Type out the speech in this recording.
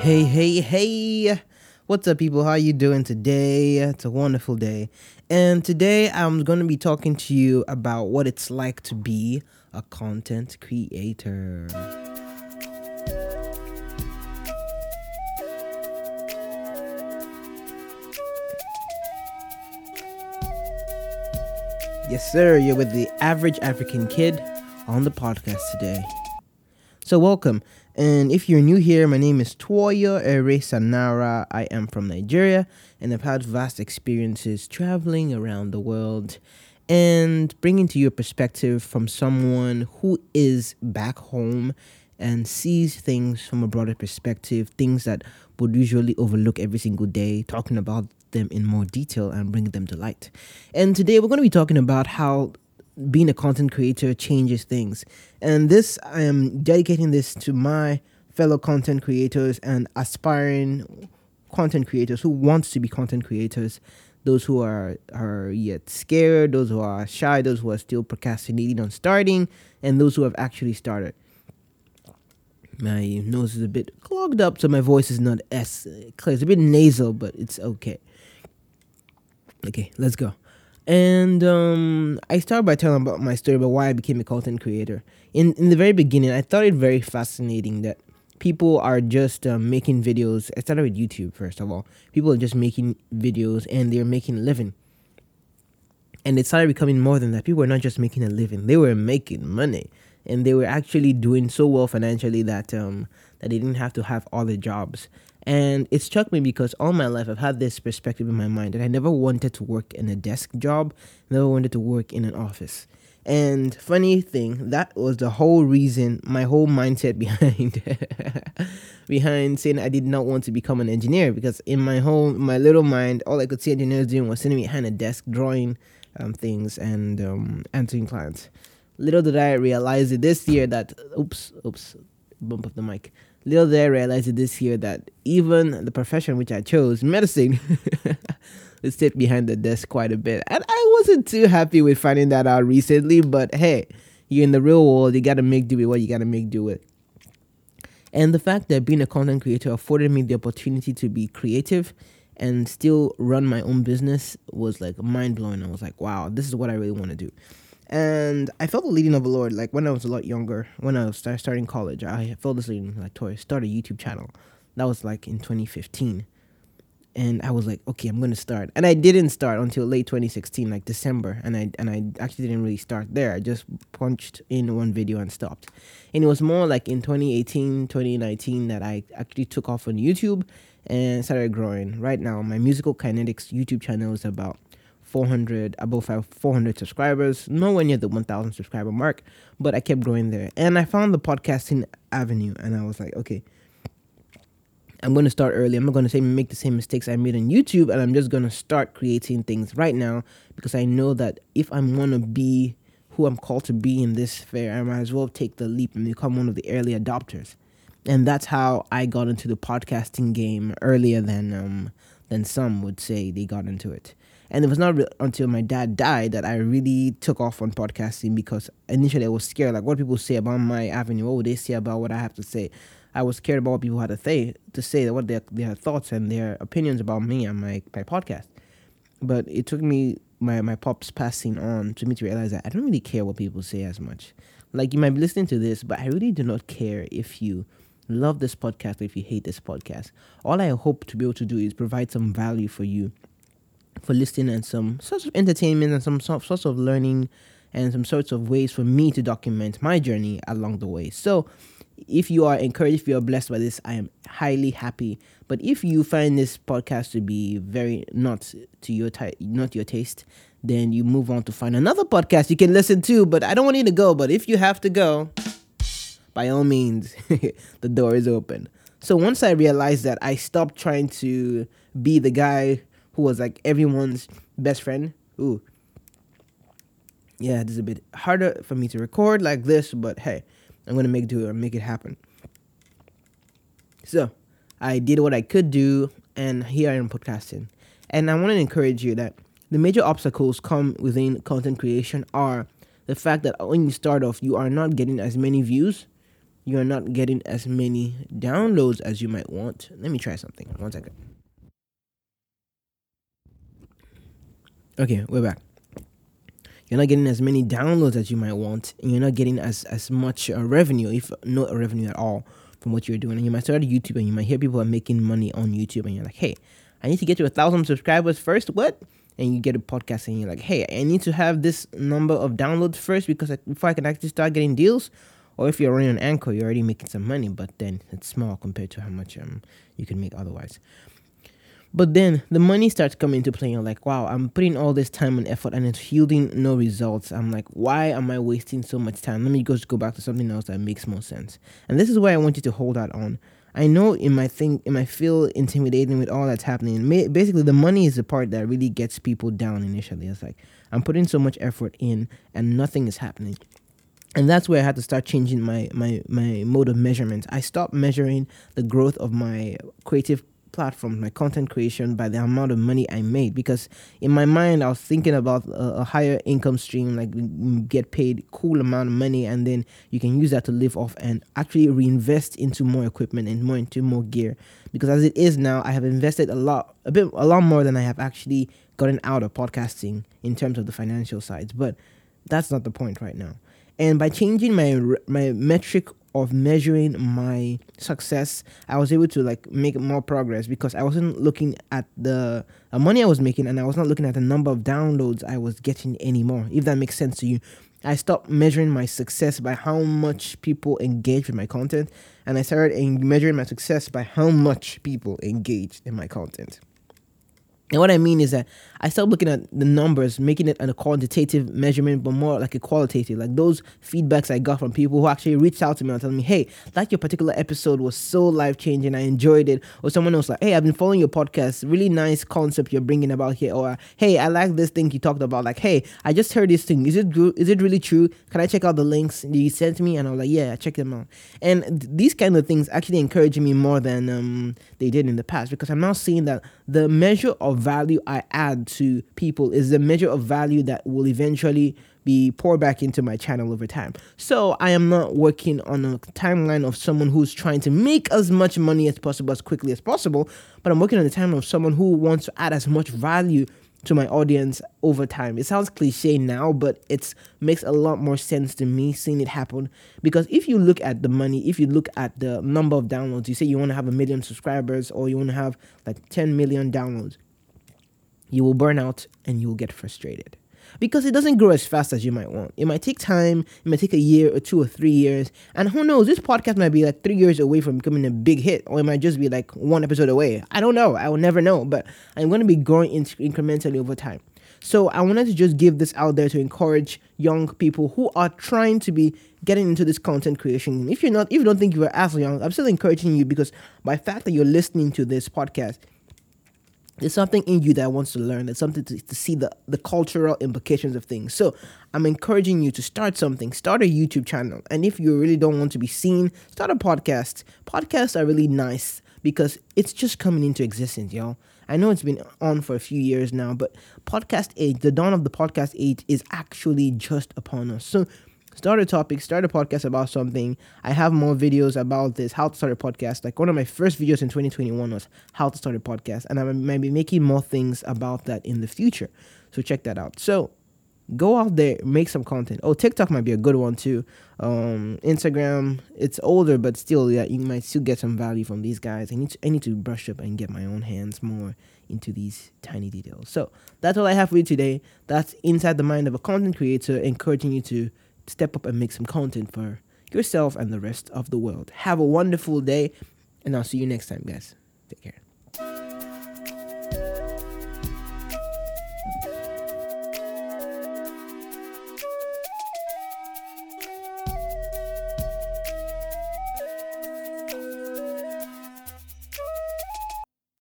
Hey, hey, hey. What's up, people? How are you doing today? It's a wonderful day. And today I'm going to be talking to you about what it's like to be a content creator. Yes, sir. You're with the average African kid on the podcast today. So, welcome. And if you're new here, my name is Toyo Ere Sanara. I am from Nigeria and I've had vast experiences traveling around the world and bringing to you a perspective from someone who is back home and sees things from a broader perspective, things that would usually overlook every single day, talking about them in more detail and bring them to light. And today we're going to be talking about how being a content creator changes things. And this, I am dedicating this to my fellow content creators and aspiring content creators who want to be content creators. Those who are are yet scared, those who are shy, those who are still procrastinating on starting, and those who have actually started. My nose is a bit clogged up, so my voice is not as clear. It's a bit nasal, but it's okay. Okay, let's go. And um, I start by telling about my story about why I became a content creator. In in the very beginning, I thought it very fascinating that people are just um, making videos. I started with YouTube first of all. People are just making videos and they're making a living. And it started becoming more than that. People were not just making a living; they were making money, and they were actually doing so well financially that um, that they didn't have to have all the jobs. And it struck me because all my life I've had this perspective in my mind that I never wanted to work in a desk job, never wanted to work in an office. And funny thing, that was the whole reason, my whole mindset behind behind saying I did not want to become an engineer because in my whole my little mind, all I could see engineers doing was sitting behind a desk drawing um, things and um, answering clients. Little did I realize it this year that oops, oops, bump of the mic little did I realize this year that even the profession which I chose, medicine, would sit behind the desk quite a bit. And I wasn't too happy with finding that out recently, but hey, you're in the real world, you gotta make do with what you gotta make do with. And the fact that being a content creator afforded me the opportunity to be creative and still run my own business was like mind blowing. I was like, wow, this is what I really want to do. And I felt the leading of the Lord, like when I was a lot younger, when I was start, starting college, I felt this leading, like to start a YouTube channel. That was like in 2015. And I was like, okay, I'm gonna start. And I didn't start until late 2016, like December. And I and I actually didn't really start there. I just punched in one video and stopped. And it was more like in 2018, 2019 that I actually took off on YouTube and started growing. Right now, my musical kinetics YouTube channel is about 400 above 400 subscribers. Nowhere near the 1000 subscriber mark but i kept growing there. And i found the podcasting avenue and i was like okay i'm going to start early. I'm not going to say make the same mistakes i made on youtube and i'm just going to start creating things right now because i know that if i'm going to be who i'm called to be in this fair i might as well take the leap and become one of the early adopters. And that's how i got into the podcasting game earlier than um than some would say they got into it and it was not re- until my dad died that I really took off on podcasting because initially I was scared. Like, what people say about my avenue? What would they say about what I have to say? I was scared about what people had to say, to say what their, their thoughts and their opinions about me and my, my podcast. But it took me, my, my pops passing on, to me to realize that I don't really care what people say as much. Like, you might be listening to this, but I really do not care if you love this podcast or if you hate this podcast. All I hope to be able to do is provide some value for you for listening and some sorts of entertainment and some sorts of learning and some sorts of ways for me to document my journey along the way. So, if you are encouraged, if you are blessed by this, I am highly happy. But if you find this podcast to be very not to your type, not your taste, then you move on to find another podcast you can listen to. But I don't want you to go. But if you have to go, by all means, the door is open. So once I realized that, I stopped trying to be the guy who was like everyone's best friend. Ooh. Yeah, this is a bit harder for me to record like this, but hey, I'm gonna make do or make it happen. So, I did what I could do, and here I am podcasting. And I want to encourage you that the major obstacles come within content creation are the fact that when you start off, you are not getting as many views you're not getting as many downloads as you might want. Let me try something. One second. Okay, we're back. You're not getting as many downloads as you might want, and you're not getting as as much uh, revenue, if not revenue at all, from what you're doing. And you might start YouTube, and you might hear people are making money on YouTube, and you're like, "Hey, I need to get to a thousand subscribers first. What? And you get a podcast, and you're like, "Hey, I need to have this number of downloads first because I, before I can actually start getting deals." Or if you're running an anchor, you're already making some money, but then it's small compared to how much um you can make otherwise. But then the money starts coming into play. You're like, wow, I'm putting all this time and effort and it's yielding no results. I'm like, why am I wasting so much time? Let me just go back to something else that makes more sense. And this is why I want you to hold that on. I know it might think it might feel intimidating with all that's happening. Basically, the money is the part that really gets people down initially. It's like I'm putting so much effort in and nothing is happening and that's where I had to start changing my my my mode of measurement. I stopped measuring the growth of my creative platform, my content creation by the amount of money I made because in my mind I was thinking about a, a, higher income stream, like mm, get paid cool amount of money, and then you can use that to live off and actually reinvest into more equipment and more into more gear. Because as it is now, I have invested a lot, a bit, a lot more than I have actually gotten out of podcasting in terms of the financial sides. But that's not the point right now. And by changing my my metric of measuring my success, I was able to like make more progress because I wasn't looking at the money I was making and I was not looking at the number of downloads I was getting anymore. If that makes sense to you. I stopped measuring my success by how much people engage with my content and I started measuring my success by how much people engaged in my content. And what I mean is that I started looking at the numbers, making it a quantitative measurement, but more like a qualitative. Like those feedbacks I got from people who actually reached out to me and telling me, hey, that your particular episode was so life changing. I enjoyed it. Or someone else like, hey, I've been following your podcast. Really nice concept you're bringing about here. Or, hey, I like this thing you talked about. Like, hey, I just heard this thing. Is it? Is it really true? Can I check out the links you sent me? And I was like, yeah, check them out. And these kind of things actually encourage me more than um, they did in the past because I'm now seeing that the measure of value I add to people is the measure of value that will eventually be poured back into my channel over time. So I am not working on a timeline of someone who's trying to make as much money as possible as quickly as possible, but I'm working on the timeline of someone who wants to add as much value to my audience over time. It sounds cliche now, but it makes a lot more sense to me seeing it happen. Because if you look at the money, if you look at the number of downloads, you say you want to have a million subscribers or you want to have like 10 million downloads, you will burn out and you will get frustrated because it doesn't grow as fast as you might want. It might take time, it might take a year or two or three years. And who knows, this podcast might be like three years away from becoming a big hit, or it might just be like one episode away. I don't know. I will never know, but I'm going to be growing in- incrementally over time. So I wanted to just give this out there to encourage young people who are trying to be getting into this content creation. If you're not, if you don't think you are as young, I'm still encouraging you because by fact that you're listening to this podcast, there's something in you that wants to learn. There's something to, to see the, the cultural implications of things. So I'm encouraging you to start something. Start a YouTube channel. And if you really don't want to be seen, start a podcast. Podcasts are really nice because it's just coming into existence, y'all. I know it's been on for a few years now, but podcast age, the dawn of the podcast age is actually just upon us. So start a topic, start a podcast about something. I have more videos about this, how to start a podcast. Like one of my first videos in 2021 was how to start a podcast, and I might be making more things about that in the future. So check that out. So go out there, make some content. Oh, TikTok might be a good one too. Um, Instagram, it's older, but still, yeah, you might still get some value from these guys. I need to, I need to brush up and get my own hands more into these tiny details. So that's all I have for you today. That's inside the mind of a content creator, encouraging you to step up and make some content for yourself and the rest of the world. Have a wonderful day, and I'll see you next time, guys. Take care.